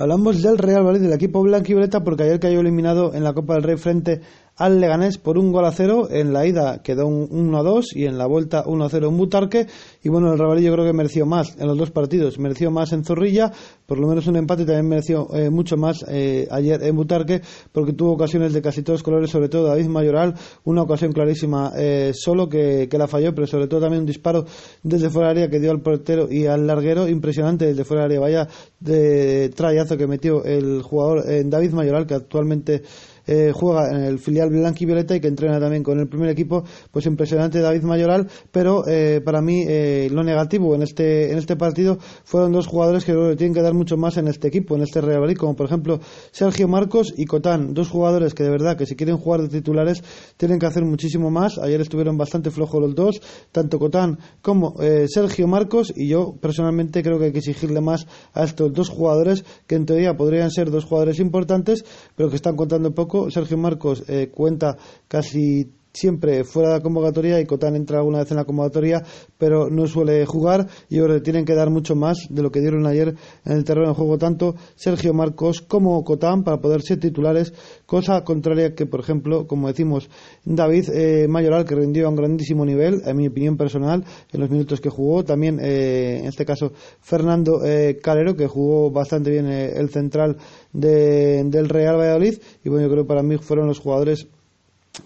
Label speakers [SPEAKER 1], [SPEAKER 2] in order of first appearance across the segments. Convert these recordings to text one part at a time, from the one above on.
[SPEAKER 1] Hablamos del Real Madrid, del equipo blanco y violeta, porque ayer cayó eliminado en la Copa del Rey frente al Leganés por un gol a cero. En la ida quedó un 1 a 2 y en la vuelta 1 a 0 en Butarque. Y bueno, el Real yo creo que mereció más en los dos partidos. Mereció más en Zorrilla, por lo menos un empate también mereció eh, mucho más eh, ayer en Butarque, porque tuvo ocasiones de casi todos colores, sobre todo David Mayoral, una ocasión clarísima eh, solo que, que, la falló, pero sobre todo también un disparo desde fuera del área que dio al portero y al larguero, impresionante desde fuera del área. Vaya de trayazo que metió el jugador David Mayoral, que actualmente eh, juega en el filial blanco y violeta y que entrena también con el primer equipo, pues impresionante David Mayoral, pero eh, para mí eh, lo negativo en este en este partido fueron dos jugadores que tienen que dar mucho más en este equipo, en este Real Madrid, como por ejemplo Sergio Marcos y Cotán, dos jugadores que de verdad que si quieren jugar de titulares tienen que hacer muchísimo más. Ayer estuvieron bastante flojos los dos, tanto Cotán como Sergio Marcos y yo personalmente creo que hay que exigirle más a estos dos jugadores que en teoría podrían ser dos jugadores importantes, pero que están contando poco Sergio Marcos eh, cuenta casi siempre fuera de la convocatoria y Cotán entra alguna vez en la convocatoria, pero no suele jugar y ahora tienen que dar mucho más de lo que dieron ayer en el terreno de juego tanto Sergio Marcos como Cotán para poder ser titulares, cosa contraria que, por ejemplo, como decimos, David eh, Mayoral, que rindió a un grandísimo nivel, en mi opinión personal, en los minutos que jugó, también eh, en este caso Fernando Calero, que jugó bastante bien el central del Real Valladolid. Y bueno, yo creo que para mí fueron los jugadores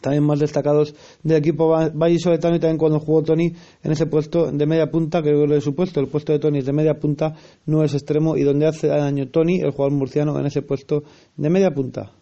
[SPEAKER 1] también más destacados del equipo Soletano y también cuando jugó Tony en ese puesto de media punta, que es su puesto, el puesto de Tony es de media punta, no es extremo y donde hace daño Tony, el jugador murciano, en ese puesto de media punta.